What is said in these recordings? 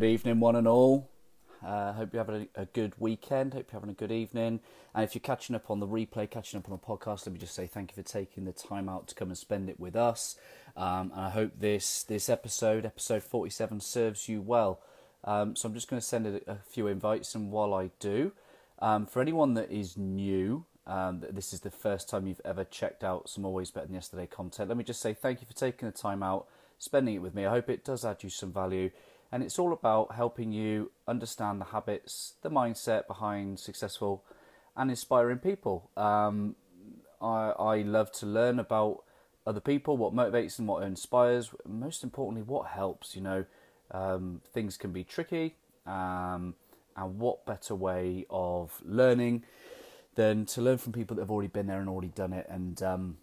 Good evening, one and all. Uh, hope you're having a, good weekend. Hope you're having a good evening. And if you're catching up on the replay, catching up on the podcast, let me just say thank you for taking the time out to come and spend it with us. Um, and I hope this this episode, episode 47, serves you well. Um, so I'm just going to send a, a, few invites, and while I do, um, for anyone that is new, um, this is the first time you've ever checked out some Always Better Than Yesterday content. Let me just say thank you for taking the time out, spending it with me. I hope it does add you some value and it's all about helping you understand the habits, the mindset behind successful and inspiring people. Um, I, I love to learn about other people, what motivates them, what inspires, most importantly, what helps. You know, um, things can be tricky, um, and what better way of learning than to learn from people that have already been there and already done it. And um,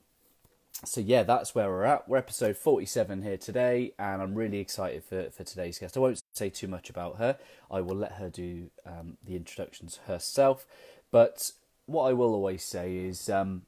so yeah, that's where we're at. We're episode 47 here today, and I'm really excited for, for today's guest. I won't say too much about her. I will let her do um, the introductions herself. But what I will always say is um,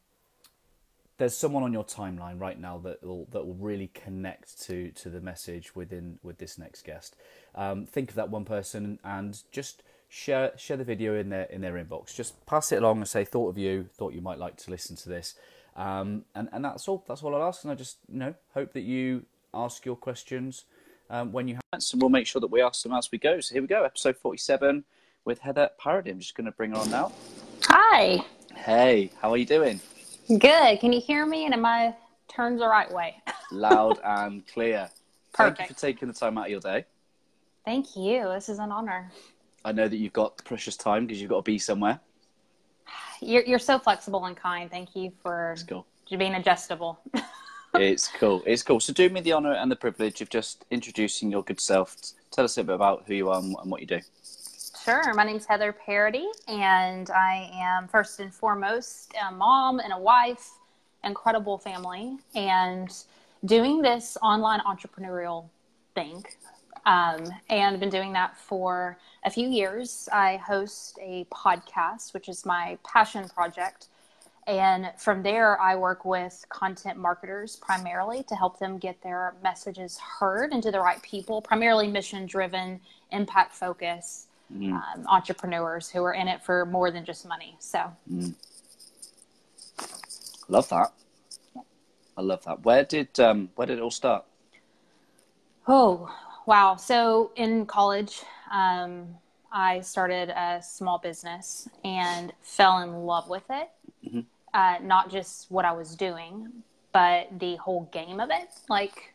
there's someone on your timeline right now that will that will really connect to to the message within with this next guest. Um, think of that one person and just share share the video in their in their inbox. Just pass it along and say thought of you, thought you might like to listen to this. Um, and and that's all. That's all I'll ask. And I just you know hope that you ask your questions um, when you have. And we'll make sure that we ask them as we go. So here we go, episode forty-seven with Heather Parady. I'm just going to bring her on now. Hi. Hey, how are you doing? Good. Can you hear me? And am I turned the right way? Loud and clear. Perfect. Thank you for taking the time out of your day. Thank you. This is an honor. I know that you've got precious time because you've got to be somewhere. You're you're so flexible and kind. Thank you for cool. being adjustable. it's cool. It's cool. So do me the honor and the privilege of just introducing your good self. Tell us a bit about who you are and what you do. Sure. My name's Heather Parady, and I am first and foremost a mom and a wife, incredible family, and doing this online entrepreneurial thing. Um, and I've been doing that for a few years. I host a podcast, which is my passion project. And from there, I work with content marketers primarily to help them get their messages heard and to the right people, primarily mission driven, impact focused mm. um, entrepreneurs who are in it for more than just money. So, mm. love that. Yeah. I love that. Where did um, where did it all start? Oh wow! So in college, um, I started a small business and fell in love with it. Mm-hmm. Uh, not just what I was doing, but the whole game of it. Like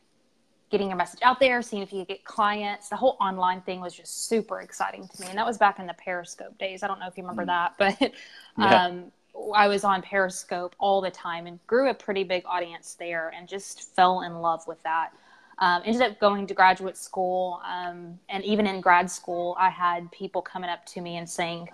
getting your message out there, seeing if you get clients. The whole online thing was just super exciting to me. And that was back in the Periscope days. I don't know if you remember mm-hmm. that, but yeah. um, I was on Periscope all the time and grew a pretty big audience there and just fell in love with that. Um, ended up going to graduate school. Um, and even in grad school, I had people coming up to me and saying,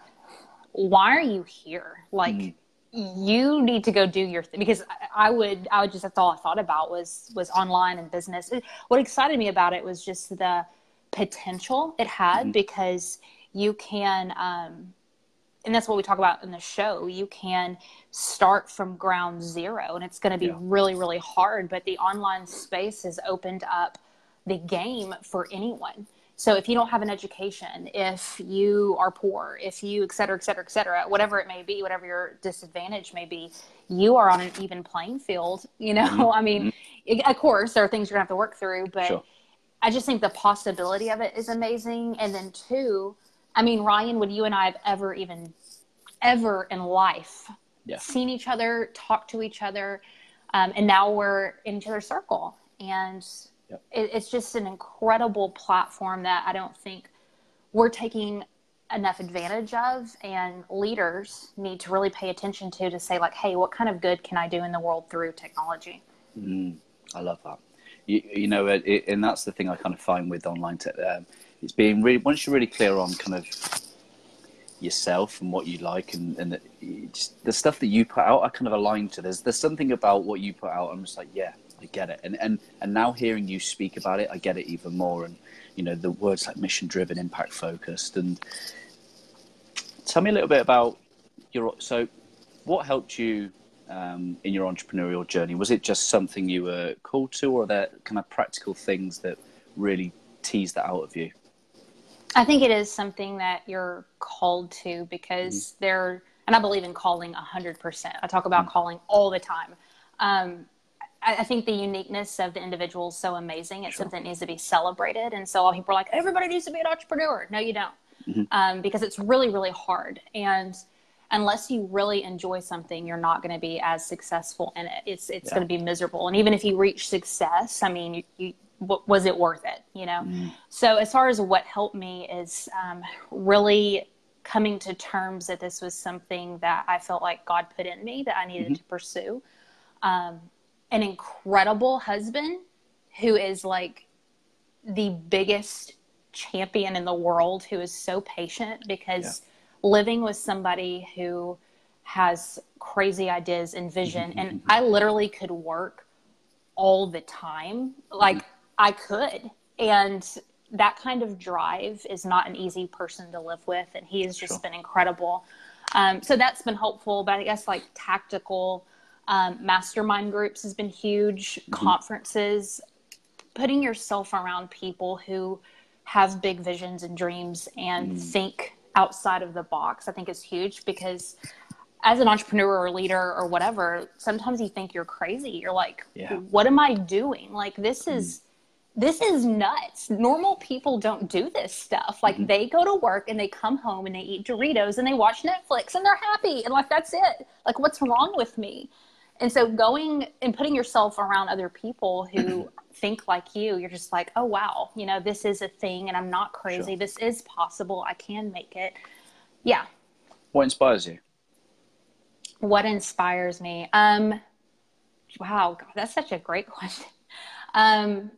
Why are you here? Like, mm you need to go do your thing because I would I would just that's all I thought about was was online and business. What excited me about it was just the potential it had mm-hmm. because you can um, and that's what we talk about in the show you can start from ground zero and it's going to be yeah. really really hard but the online space has opened up the game for anyone so if you don't have an education, if you are poor, if you, et cetera, et cetera, et cetera, whatever it may be, whatever your disadvantage may be, you are on an even playing field. You know, mm-hmm. I mean, it, of course, there are things you're gonna have to work through, but sure. I just think the possibility of it is amazing. And then two, I mean, Ryan, would you and I have ever even, ever in life yeah. seen each other, talked to each other, um, and now we're in each other's circle, and Yep. It, it's just an incredible platform that I don't think we're taking enough advantage of and leaders need to really pay attention to to say like hey what kind of good can i do in the world through technology mm, i love that you, you know it, and that's the thing i kind of find with online tech um, it's being really once you're really clear on kind of yourself and what you like and, and the, just the stuff that you put out i kind of align to there's there's something about what you put out i'm just like yeah I get it. And and and now hearing you speak about it, I get it even more. And you know the words like mission driven, impact focused. And tell me a little bit about your so what helped you um, in your entrepreneurial journey? Was it just something you were called to, or are there kind of practical things that really teased that out of you? I think it is something that you're called to because mm-hmm. there, and I believe in calling 100%. I talk about mm-hmm. calling all the time. Um, I, I, think the uniqueness of the individual is so amazing. It's sure. something that needs to be celebrated. And so all people are like, everybody needs to be an entrepreneur. No, you don't. Mm-hmm. Um, because it's really, really hard. And unless you really enjoy something, you're not going to be as successful in it. It's, it's yeah. going to be miserable. And even if you reach success, I mean, you, you was it worth it you know mm. so as far as what helped me is um, really coming to terms that this was something that i felt like god put in me that i needed mm-hmm. to pursue um, an incredible husband who is like the biggest champion in the world who is so patient because yeah. living with somebody who has crazy ideas and vision and i literally could work all the time like mm-hmm. I could. And that kind of drive is not an easy person to live with. And he has just sure. been incredible. Um, so that's been helpful. But I guess like tactical um, mastermind groups has been huge, mm-hmm. conferences, putting yourself around people who have big visions and dreams and mm. think outside of the box, I think is huge because as an entrepreneur or leader or whatever, sometimes you think you're crazy. You're like, yeah. what am I doing? Like, this is. This is nuts. Normal people don't do this stuff. Like mm-hmm. they go to work and they come home and they eat Doritos and they watch Netflix and they're happy and like that's it. Like what's wrong with me? And so going and putting yourself around other people who think like you, you're just like, "Oh wow, you know, this is a thing and I'm not crazy. Sure. This is possible. I can make it." Yeah. What inspires you? What inspires me? Um wow, God, that's such a great question. Um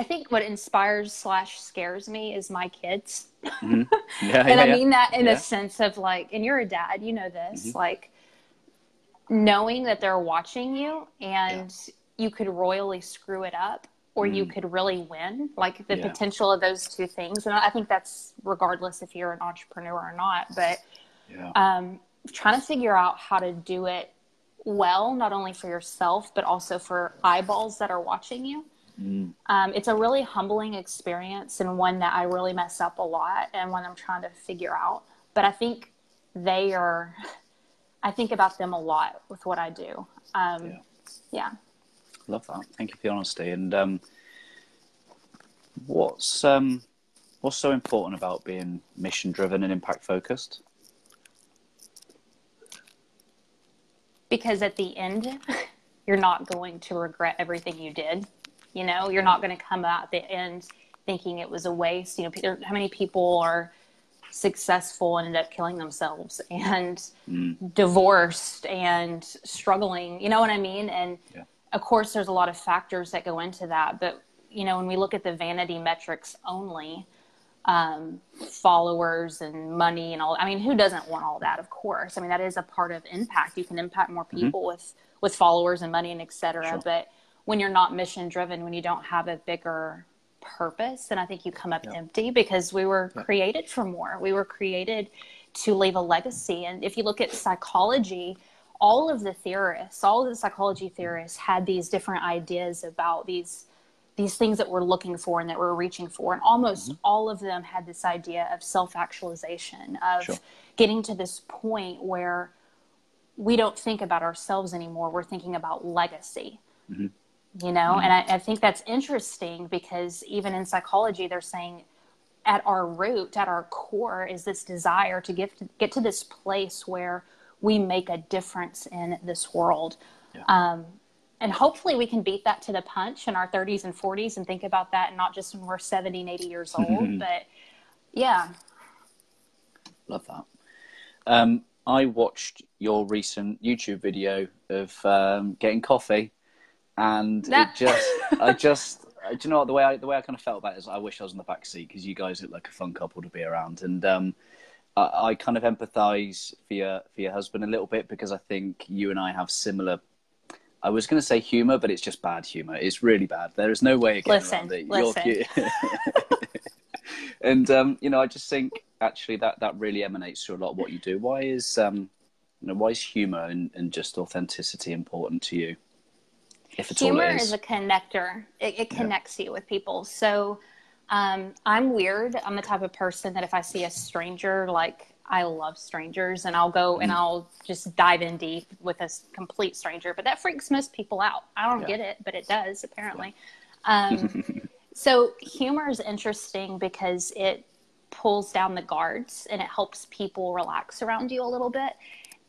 I think what inspires slash scares me is my kids. Mm-hmm. Yeah, and yeah, I mean that in yeah. a sense of like, and you're a dad, you know this, mm-hmm. like knowing that they're watching you and you could royally screw it up or mm. you could really win, like the potential of those two things. And I think that's regardless if you're an entrepreneur or not, but um, trying to figure out how to do it well, not only for yourself, but also for eyeballs that are watching you. Mm. Um, it's a really humbling experience and one that I really mess up a lot and one I'm trying to figure out. But I think they are, I think about them a lot with what I do. Um, yeah. yeah. Love that. Thank you for the honesty. And um, what's um, what's so important about being mission driven and impact focused? Because at the end, you're not going to regret everything you did. You know, you're not going to come out the end thinking it was a waste. You know, how many people are successful and end up killing themselves and mm. divorced and struggling? You know what I mean? And yeah. of course, there's a lot of factors that go into that. But, you know, when we look at the vanity metrics only, um, followers and money and all. I mean, who doesn't want all that? Of course. I mean, that is a part of impact. You can impact more mm-hmm. people mm-hmm. with with followers and money and et cetera. Sure. But when you're not mission driven, when you don't have a bigger purpose, then I think you come up yeah. empty because we were yeah. created for more. We were created to leave a legacy. And if you look at psychology, all of the theorists, all of the psychology theorists had these different ideas about these these things that we're looking for and that we're reaching for. And almost mm-hmm. all of them had this idea of self actualization, of sure. getting to this point where we don't think about ourselves anymore. We're thinking about legacy. Mm-hmm you know? Mm-hmm. and I, I, think that's interesting because even in psychology they're saying at our root at our core is this desire to get to, get to this place where we make a difference in this world. Yeah. um, and hopefully we can beat that to the punch in our 30s and 40s and think about that and not just when we're 70 and 80 years old but yeah. Love that. Um, i watched your recent youtube video of um, getting coffee and it just, I just, do you know what the way I the way I kind of felt about it is I wish I was in the back seat because you guys look like a fun couple to be around, and um, I, I, kind of empathise for your for your husband a little bit because I think you and I have similar. I was going to say humour, but it's just bad humour. It's really bad. There is no way of getting listen, around it. Listen. and um, you know, I just think actually that that really emanates through a lot of what you do. Why is um, you know, why is humour and, and just authenticity important to you? If it's humor is. is. a connector it, it connects yeah. you with people so Um, I'm weird. I'm the type of person that if I see a stranger, like I love strangers, and I'll go and mm. I'll just dive in deep with a complete stranger. But that freaks most people out. I don't yeah. get it, but it does apparently. Um, so humor is interesting because it pulls down the guards and it helps people relax around you a little bit.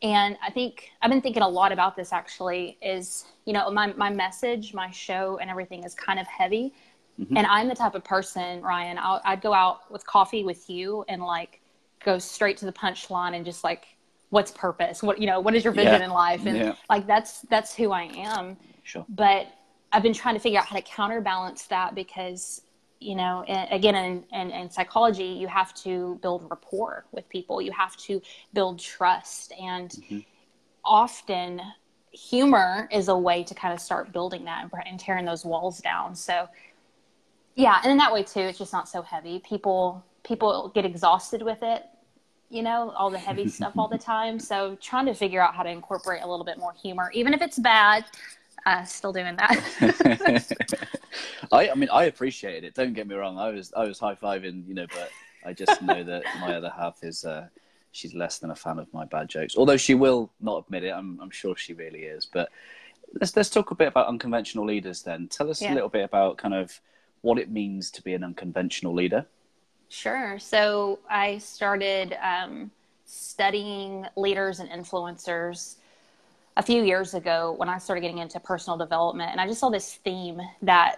And I think I've been thinking a lot about this actually is, you know, my, my message, my show and everything is kind of heavy. Mm-hmm. And I'm the type of person, Ryan, i would go out with coffee with you and like go straight to the punchline and just like, what's purpose? What, you know, what is your vision yeah. in life? And yeah. like, that's, that's who I am. Sure. But I've been trying to figure out how to counterbalance that because you know again in, in, in, psychology you have to build rapport with people. You have to build trust. And mm-hmm. often humor is a way to kind of start building that and, and tearing those walls down. So yeah and in that way too it's just not so heavy. People people get exhausted with it you know all the heavy stuff all the time. So trying to figure out how to incorporate a little bit more humor even if it's bad uh, still doing that. I, I mean, I appreciated it. Don't get me wrong. I was, I was high fiving, you know, but I just know that my other half is, uh, she's less than a fan of my bad jokes. Although she will not admit it. I'm, I'm sure she really is. But let's let's talk a bit about unconventional leaders. Then tell us yeah. a little bit about kind of what it means to be an unconventional leader. Sure. So I started um, studying leaders and influencers a few years ago when I started getting into personal development, and I just saw this theme that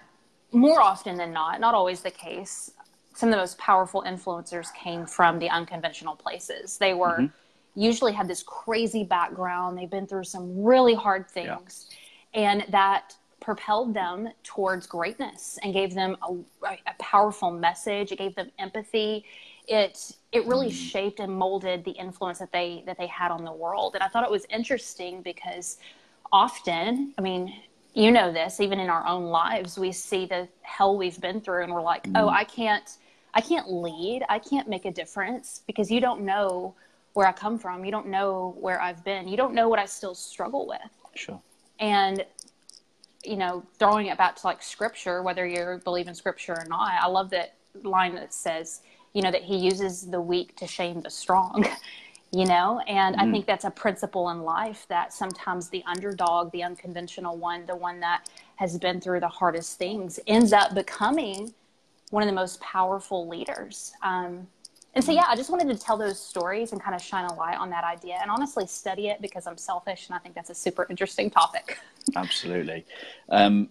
more often than not, not always the case, some of the most powerful influencers came from the unconventional places. They were mm-hmm. usually had this crazy background, they've been through some really hard things, yeah. and that propelled them towards greatness and gave them a, a powerful message. It gave them empathy it it really mm. shaped and molded the influence that they that they had on the world. And i thought it was interesting because often i mean you know this even in our own lives we see the hell we've been through and we're like mm. oh i can't i can't lead. I can't make a difference because you don't know where i come from. You don't know where i've been. You don't know what i still struggle with. Sure. And you know throwing it back to like scripture whether you believe in scripture or not i love that line that says you know, that he uses the weak to shame the strong, you know? And mm-hmm. I think that's a principle in life that sometimes the underdog, the unconventional one, the one that has been through the hardest things, ends up becoming one of the most powerful leaders. Um, and so, mm-hmm. yeah, I just wanted to tell those stories and kind of shine a light on that idea and honestly study it because I'm selfish and I think that's a super interesting topic. Absolutely. Um,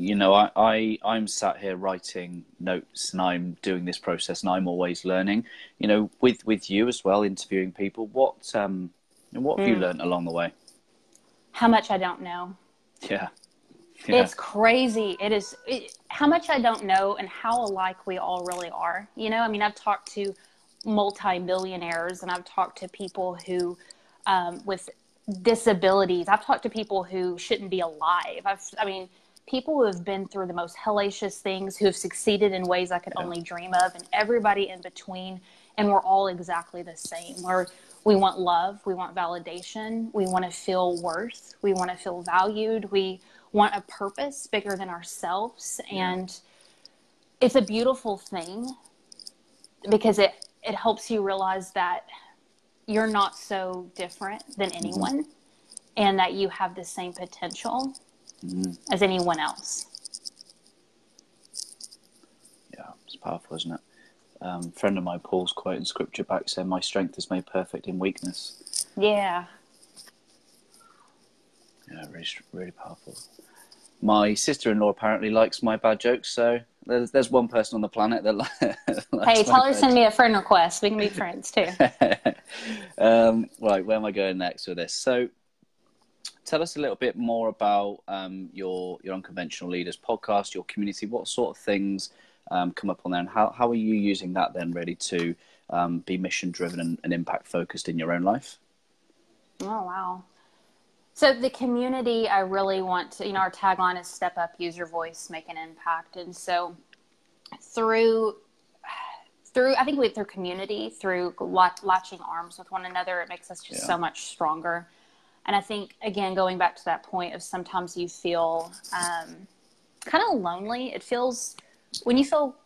you know, I, I I'm sat here writing notes and I'm doing this process and I'm always learning. You know, with with you as well, interviewing people. What um, what have mm. you hmm. learned along the way? How much I don't know. Yeah. yeah. It's crazy. It is it, how much I don't know and how alike we all really are. You know, I mean, I've talked to multi-millionaires and I've talked to people who um, with disabilities. I've talked to people who shouldn't be alive. I've, I mean, people who have been through the most hellacious things, who have succeeded in ways I could yeah. only dream of, and everybody in between. And we're all exactly the same. We're, we want love, we want validation, we want to feel worth, we want to feel valued, we want a purpose bigger than ourselves. Yeah. And it's a beautiful thing because it, it helps you realize that you're not so different than mm-hmm. anyone mm-hmm. and that you have the same potential mm. as anyone else. Yeah, it's powerful, isn't it? Um, a friend of mine, Paul's quoting scripture back saying, My strength is made perfect in weakness. Yeah. Yeah, really, really powerful. My sister in law apparently likes my bad jokes, so there's, there's one person on the planet that likes Hey, tell her send me a friend request. We can be friends too. um, right, where am I going next with this? So, tell us a little bit more about um, your your unconventional leaders podcast, your community. What sort of things um, come up on there, and how how are you using that then, really, to um, be mission driven and, and impact focused in your own life? Oh wow! So the community, I really want to. You know, our tagline is "Step Up, Use Your Voice, Make an Impact," and so through through I think we through community, through latching arms with one another, it makes us just yeah. so much stronger and I think again going back to that point of sometimes you feel um, kind of lonely. It feels when you feel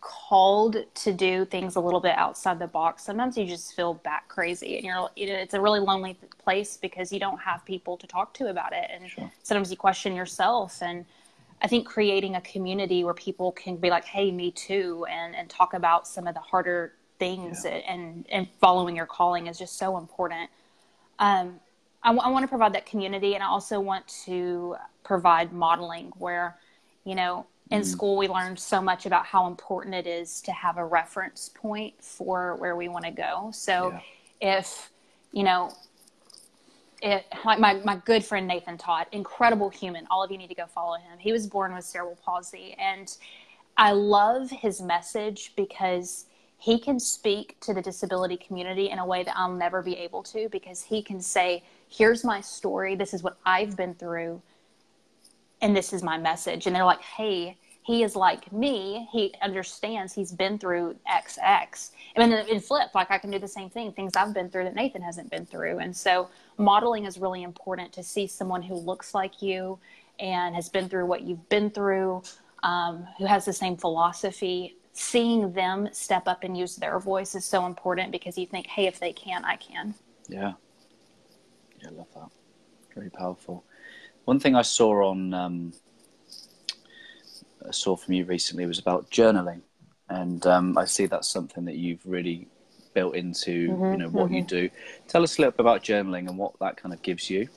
called to do things a little bit outside the box, sometimes you just feel back crazy, and you're you know, it's a really lonely place because you don't have people to talk to about it, and sure. sometimes you question yourself. And I think creating a community where people can be like, "Hey, me too," and and talk about some of the harder things yeah. and and following your calling is just so important. Um, I, w- I want to provide that community, and I also want to provide modeling where, you know, in mm-hmm. school we learned so much about how important it is to have a reference point for where we want to go so yeah. if you know it like my, my good friend nathan todd incredible human all of you need to go follow him he was born with cerebral palsy and i love his message because he can speak to the disability community in a way that i'll never be able to because he can say here's my story this is what i've been through and this is my message. And they're like, hey, he is like me. He understands he's been through XX. And then in flip, like I can do the same thing, things I've been through that Nathan hasn't been through. And so modeling is really important to see someone who looks like you and has been through what you've been through, um, who has the same philosophy. Seeing them step up and use their voice is so important because you think, hey, if they can, I can. Yeah. Yeah, I love that. Very powerful. One thing I saw on um, I saw from you recently was about journaling, and um, I see that's something that you've really built into mm-hmm, you know what mm-hmm. you do. Tell us a little bit about journaling and what that kind of gives you.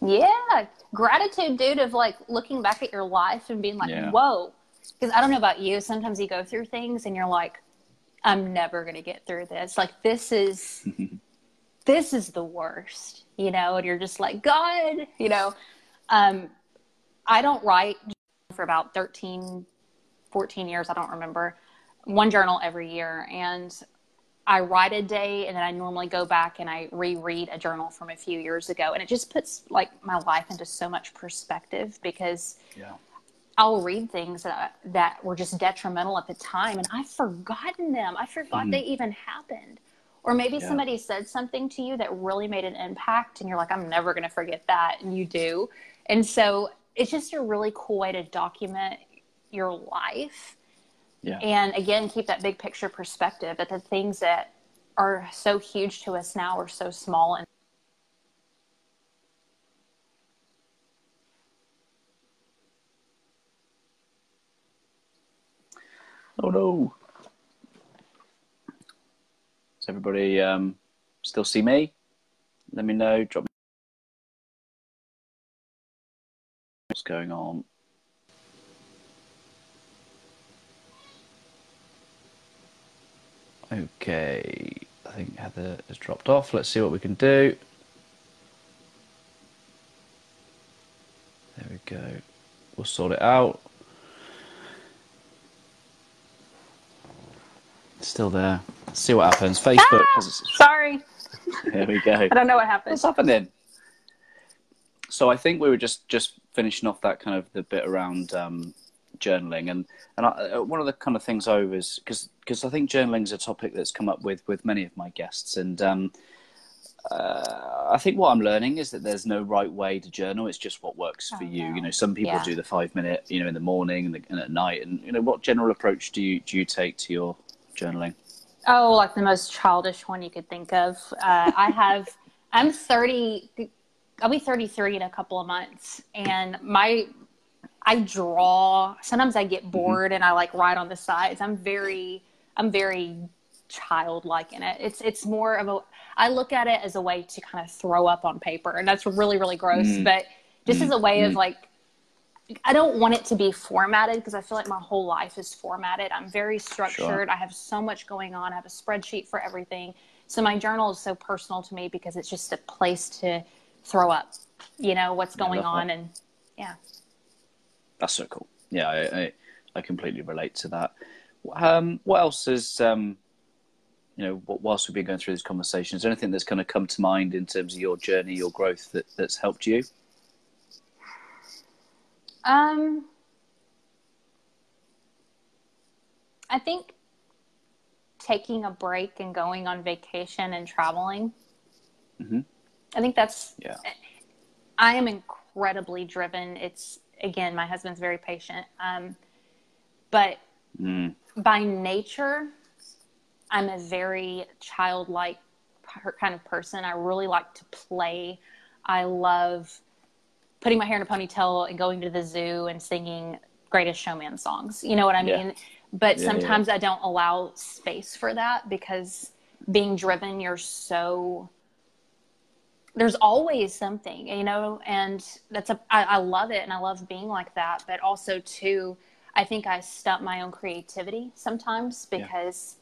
Yeah, gratitude, dude, of like looking back at your life and being like, yeah. whoa. Because I don't know about you, sometimes you go through things and you're like, I'm never going to get through this. Like, this is. this is the worst, you know, and you're just like, God, you know. Um, I don't write for about 13, 14 years, I don't remember, one journal every year. And I write a day and then I normally go back and I reread a journal from a few years ago. And it just puts like my life into so much perspective because yeah. I'll read things that, that were just detrimental at the time and I've forgotten them. I forgot mm. they even happened. Or maybe yeah. somebody said something to you that really made an impact and you're like, I'm never going to forget that. And you do. And so it's just a really cool way to document your life. Yeah. And again, keep that big picture perspective that the things that are so huge to us now are so small and Oh no Does everybody um, still see me? Let me know. Drop me what's going on. Okay, I think Heather has dropped off. Let's see what we can do. There we go. We'll sort it out. Still there. Let's see what happens. Facebook. Ah, sorry. There we go. I don't know what happened. What's happening? So I think we were just just finishing off that kind of the bit around um, journaling, and and I, uh, one of the kind of things I was because because I think journaling is a topic that's come up with with many of my guests, and um, uh, I think what I'm learning is that there's no right way to journal. It's just what works for oh, you. No. You know, some people yeah. do the five minute, you know, in the morning and, the, and at night. And you know, what general approach do you do you take to your journaling? Oh, like the most childish one you could think of. Uh, I have, I'm 30, I'll be 33 in a couple of months. And my, I draw. Sometimes I get mm-hmm. bored mm-hmm. and I like write on the sides. I'm very, I'm very childlike in it. It's, it's more of a, I look at it as a way to kind of throw up on paper. And that's really, really gross. Mm-hmm. But just as a way of mm-hmm. like I don't want it to be formatted because I feel like my whole life is formatted. I'm very structured. Sure. I have so much going on. I have a spreadsheet for everything. So my journal is so personal to me because it's just a place to throw up, you know, what's going on. And yeah. That's so cool. Yeah, I, I, I completely relate to that. Um, what else is, um, you know, whilst we've been going through these conversations, anything that's kind of come to mind in terms of your journey, your growth that, that's helped you? Um, I think taking a break and going on vacation and traveling. Mm-hmm. I think that's. Yeah. I am incredibly driven. It's again, my husband's very patient. Um, but mm. by nature, I'm a very childlike kind of person. I really like to play. I love putting my hair in a ponytail and going to the zoo and singing greatest showman songs. You know what I mean? Yeah. But yeah, sometimes yeah. I don't allow space for that because being driven, you're so there's always something, you know, and that's a I, I love it and I love being like that. But also too, I think I stunt my own creativity sometimes because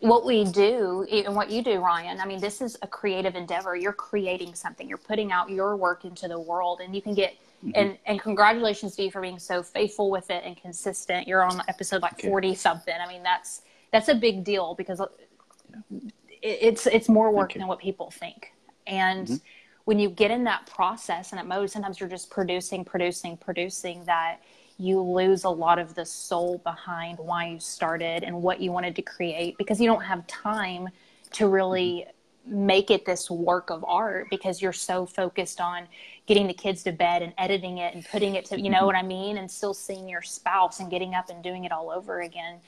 what we do and what you do ryan i mean this is a creative endeavor. You're creating something. You're putting out your work into the world and you can get mm-hmm. and and congratulations to you for being so faithful with it and consistent. You're on episode like 40 something i mean that's that's a big deal because yeah. it's it's more work than what people think. And mm-hmm. when you get in that process and at mode sometimes you're just producing producing producing that you lose a lot of the soul behind why you started and what you wanted to create because you don't have time to really make it this work of art because you're so focused on getting the kids to bed and editing it and putting it to you know what I mean and still seeing your spouse and getting up and doing it all over again.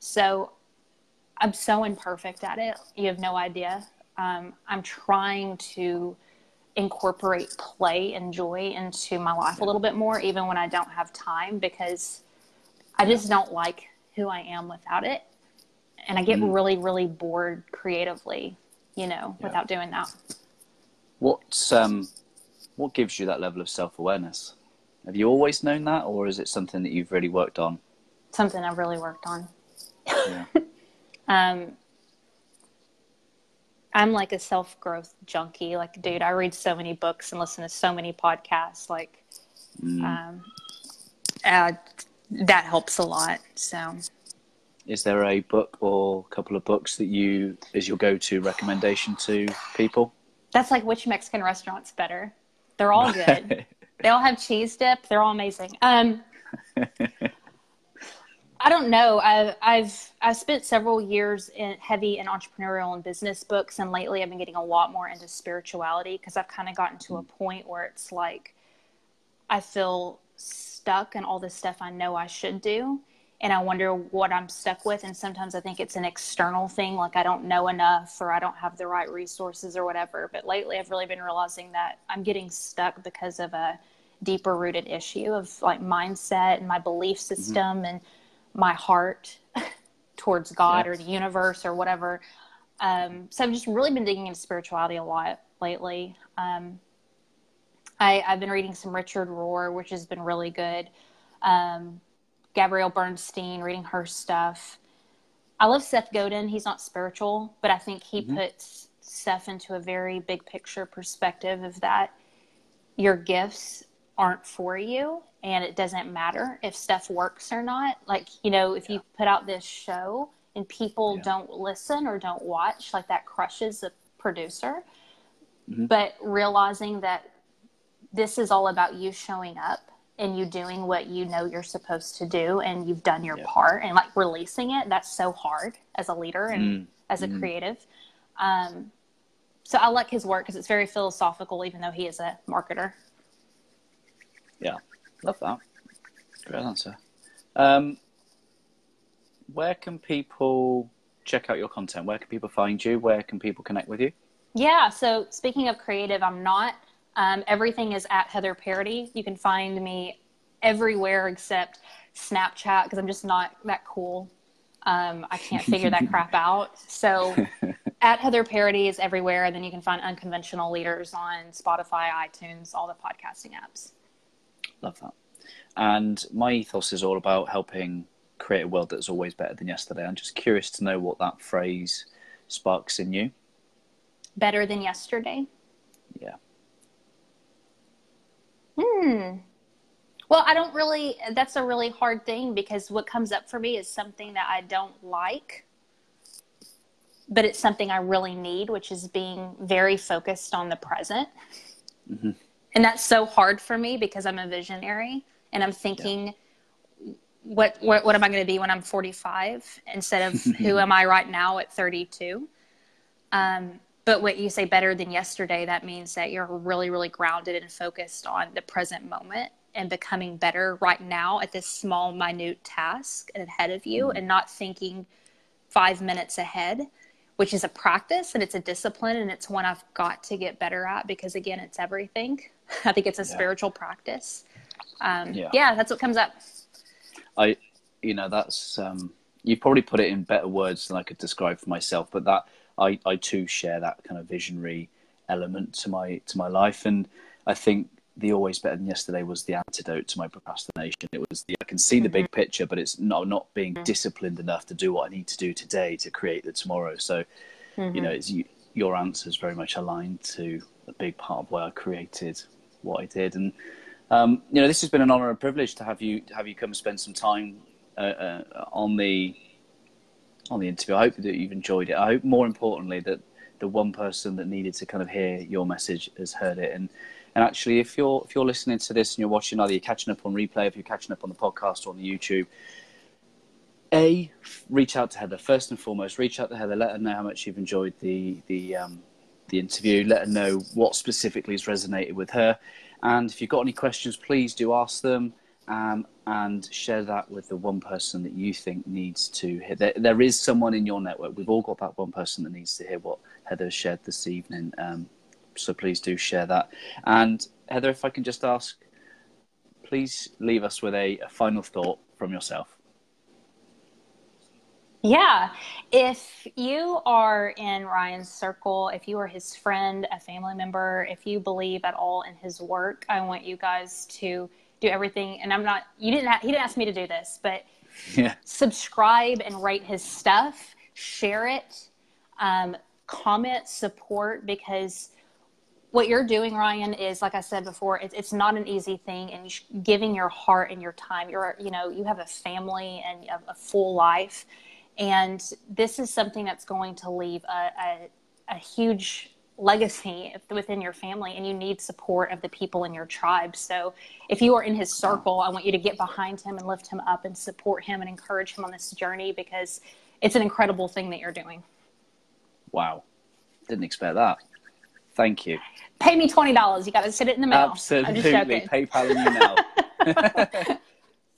So I'm so imperfect at it. You have no idea. Um, I'm trying to incorporate play and joy into my life a little bit more, even when I don't have time, because I just don't like who I am without it. And I get mm. really, really bored creatively, you know, yeah. without doing that. What's um, what gives you that level of self awareness? Have you always known that, or is it something that you've really worked on? Something I've really worked on. Yeah. um, I'm like a self growth junkie. Like, dude, I read so many books and listen to so many podcasts. Like, mm. um, uh, that helps a lot. So, is there a book or a couple of books that you is your go to recommendation to people? That's like which Mexican restaurant's better. They're all good. they all have cheese dip. They're all amazing. Um, I don't know. I've I've I've spent several years in heavy in entrepreneurial and business books, and lately I've been getting a lot more into spirituality because I've kind of gotten to a point where it's like I feel stuck in all the stuff I know I should do, and I wonder what I'm stuck with. And sometimes I think it's an external thing, like I don't know enough or I don't have the right resources or whatever. But lately, I've really been realizing that I'm getting stuck because of a deeper rooted issue of like mindset and my belief mm-hmm. system mm-hmm. and my heart towards God or the universe or whatever. Um, so I've just really been digging into spirituality a lot lately. Um, I, have been reading some Richard Rohr, which has been really good. Um, Gabrielle Bernstein, reading her stuff. I love Seth Godin. He's not spiritual, but I think he mm-hmm. puts stuff into a very big picture perspective of that your gifts aren't for you and it doesn't matter if stuff works or not. Like, you know, if yeah. you put out this show and people yeah. don't listen or don't watch, like that crushes the producer. Mm-hmm. But realizing that this is all about you showing up and you doing what you know you're supposed to do and you've done your yeah. part and like releasing it, that's so hard as a leader and mm as a mm creative. Um, so I like his work because it's very philosophical, even though he is a marketer. Yeah. Love that. Great answer. Um, where can people check out your content? Where can people find you? Where can people connect with you? Yeah. So speaking of creative, I'm not. Um, everything is at Heather Parady. You can find me everywhere except Snapchat because I'm just not that cool. Um, I can't figure that crap out. So at Heather Parady is everywhere. And then you can find Unconventional Leaders on Spotify, iTunes, all the podcasting apps. Love that. And my ethos is all about helping create a world that's always better than yesterday. I'm just curious to know what that phrase sparks in you. Better than yesterday? Yeah. Hmm. Well, I don't really, that's a really hard thing because what comes up for me is something that I don't like, but it's something I really need, which is being very focused on the present. Mm-hmm and that's so hard for me because I'm a visionary and I'm thinking yeah. what, what what am I going to be when I'm 45 instead of who am I right now at 32 um, but what you say better than yesterday that means that you're really really grounded and focused on the present moment and becoming better right now at this small, minute task ahead of you mm-hmm. and not thinking five minutes ahead, which is a practice and it's a discipline and it's one I've got to get better at because, again, it's everything. I think it's a yeah. spiritual practice. Um, yeah. yeah, that's what comes up. I, you know, that's, um, you probably put it in better words than I could describe for myself, but that I, I too share that kind of visionary element to my to my life, and I think the always better than yesterday was the antidote to my procrastination. It was the I can see the big mm-hmm. picture, but it's not not being mm-hmm. disciplined enough to do what I need to do today to create the tomorrow. So, mm-hmm. you know, it's you, your answer is very much aligned to a big part of why I created what I did, and um, you know, this has been an honor and privilege to have you have you come spend some time uh, uh, on the on the interview. I hope that you've enjoyed it. I hope more importantly that the one person that needed to kind of hear your message has heard it. And and actually, if you're if you're listening to this and you're watching, either you're catching up on replay, if you're catching up on the podcast or on the YouTube, a reach out to Heather first and foremost. Reach out to Heather. Let her know how much you've enjoyed the the um, the interview. Let her know what specifically has resonated with her. And if you've got any questions, please do ask them um, and share that with the one person that you think needs to hear. There, there is someone in your network. We've all got that one person that needs to hear what Heather shared this evening. Um, so please do share that. And Heather, if I can just ask, please leave us with a, a final thought from yourself. Yeah. If you are in Ryan's circle, if you are his friend, a family member, if you believe at all in his work, I want you guys to do everything. And I'm not, you didn't, ha- he didn't ask me to do this, but yeah. subscribe and rate his stuff, share it, um, comment, support, because what you're doing, Ryan, is like I said before, it's, it's not an easy thing. And giving your heart and your time, you're, you know, you have a family and a, a full life. And this is something that's going to leave a, a, a huge legacy within your family and you need support of the people in your tribe. So if you are in his circle, I want you to get behind him and lift him up and support him and encourage him on this journey because it's an incredible thing that you're doing. Wow. Didn't expect that. Thank you. Pay me twenty dollars. You got to sit it in the mail. Absolutely, PayPal you now.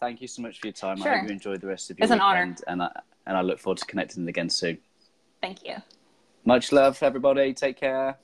Thank you so much for your time. Sure. I hope you enjoyed the rest of your it's weekend, an honor. and I and I look forward to connecting again soon. Thank you. Much love, everybody. Take care.